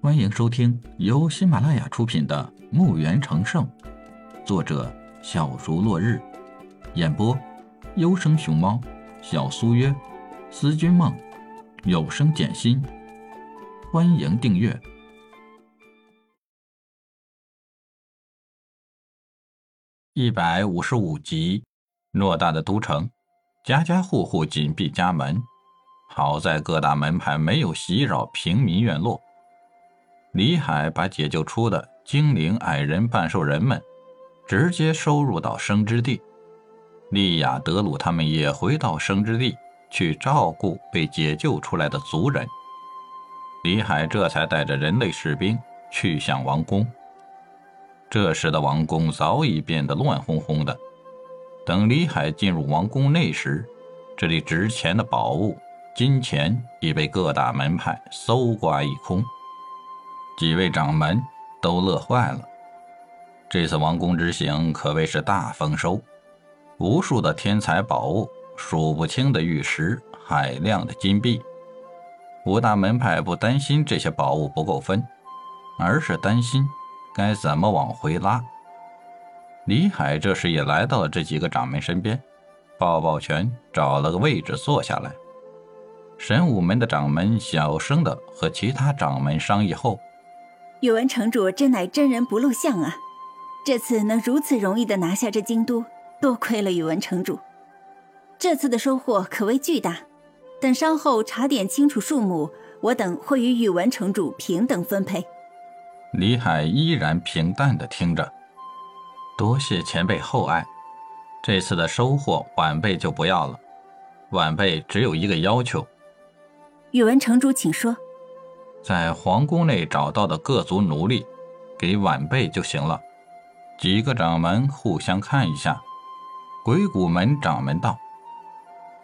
欢迎收听由喜马拉雅出品的《墓园成圣》，作者小竹落日，演播优生熊猫、小苏约、思君梦、有声简心。欢迎订阅一百五十五集。偌大的都城，家家户户紧闭家门。好在各大门派没有袭扰平民院落。李海把解救出的精灵、矮人、半兽人们直接收入到生之地，利亚、德鲁他们也回到生之地去照顾被解救出来的族人。李海这才带着人类士兵去向王宫。这时的王宫早已变得乱哄哄的。等李海进入王宫内时，这里值钱的宝物。金钱已被各大门派搜刮一空，几位掌门都乐坏了。这次王宫之行可谓是大丰收，无数的天才宝物，数不清的玉石，海量的金币。五大门派不担心这些宝物不够分，而是担心该怎么往回拉。李海这时也来到了这几个掌门身边，抱抱拳，找了个位置坐下来。神武门的掌门小声的和其他掌门商议后，宇文城主真乃真人不露相啊！这次能如此容易的拿下这京都，多亏了宇文城主。这次的收获可谓巨大，等稍后查点清楚数目，我等会与宇文城主平等分配。李海依然平淡的听着，多谢前辈厚爱，这次的收获晚辈就不要了，晚辈只有一个要求。宇文城主，请说。在皇宫内找到的各族奴隶，给晚辈就行了。几个掌门互相看一下。鬼谷门掌门道：“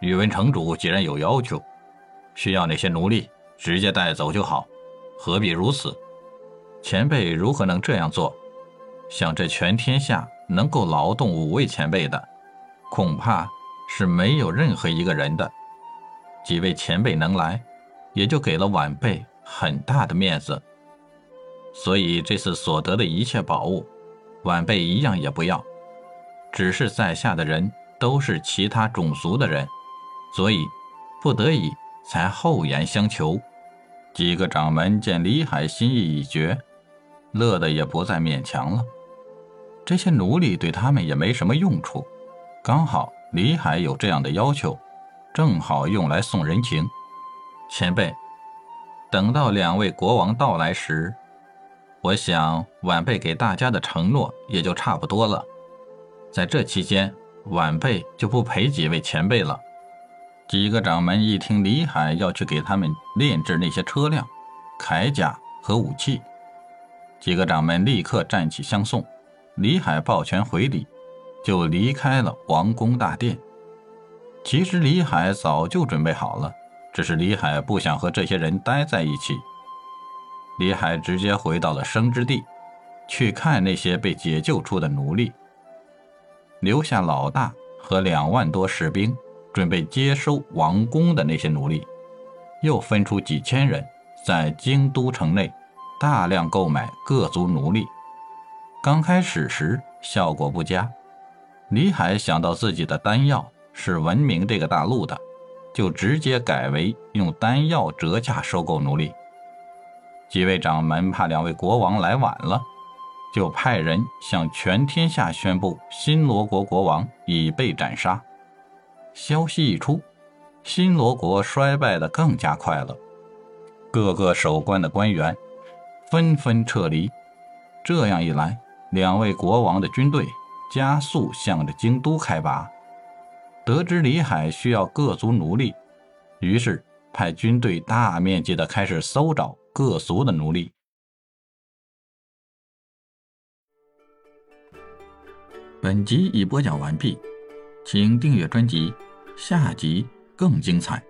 宇文城主既然有要求，需要那些奴隶，直接带走就好，何必如此？前辈如何能这样做？像这全天下能够劳动五位前辈的，恐怕是没有任何一个人的。几位前辈能来。”也就给了晚辈很大的面子，所以这次所得的一切宝物，晚辈一样也不要。只是在下的人都是其他种族的人，所以不得已才厚颜相求。几个掌门见李海心意已决，乐得也不再勉强了。这些奴隶对他们也没什么用处，刚好李海有这样的要求，正好用来送人情。前辈，等到两位国王到来时，我想晚辈给大家的承诺也就差不多了。在这期间，晚辈就不陪几位前辈了。几个掌门一听李海要去给他们炼制那些车辆、铠甲和武器，几个掌门立刻站起相送。李海抱拳回礼，就离开了王宫大殿。其实李海早就准备好了。只是李海不想和这些人待在一起，李海直接回到了生之地，去看那些被解救出的奴隶，留下老大和两万多士兵，准备接收王宫的那些奴隶，又分出几千人在京都城内大量购买各族奴隶。刚开始时效果不佳，李海想到自己的丹药是闻名这个大陆的。就直接改为用丹药折价收购奴隶。几位掌门怕两位国王来晚了，就派人向全天下宣布新罗国国王已被斩杀。消息一出，新罗国衰败的更加快了，各个守关的官员纷纷撤离。这样一来，两位国王的军队加速向着京都开拔。得知李海需要各族奴隶，于是派军队大面积的开始搜找各族的奴隶。本集已播讲完毕，请订阅专辑，下集更精彩。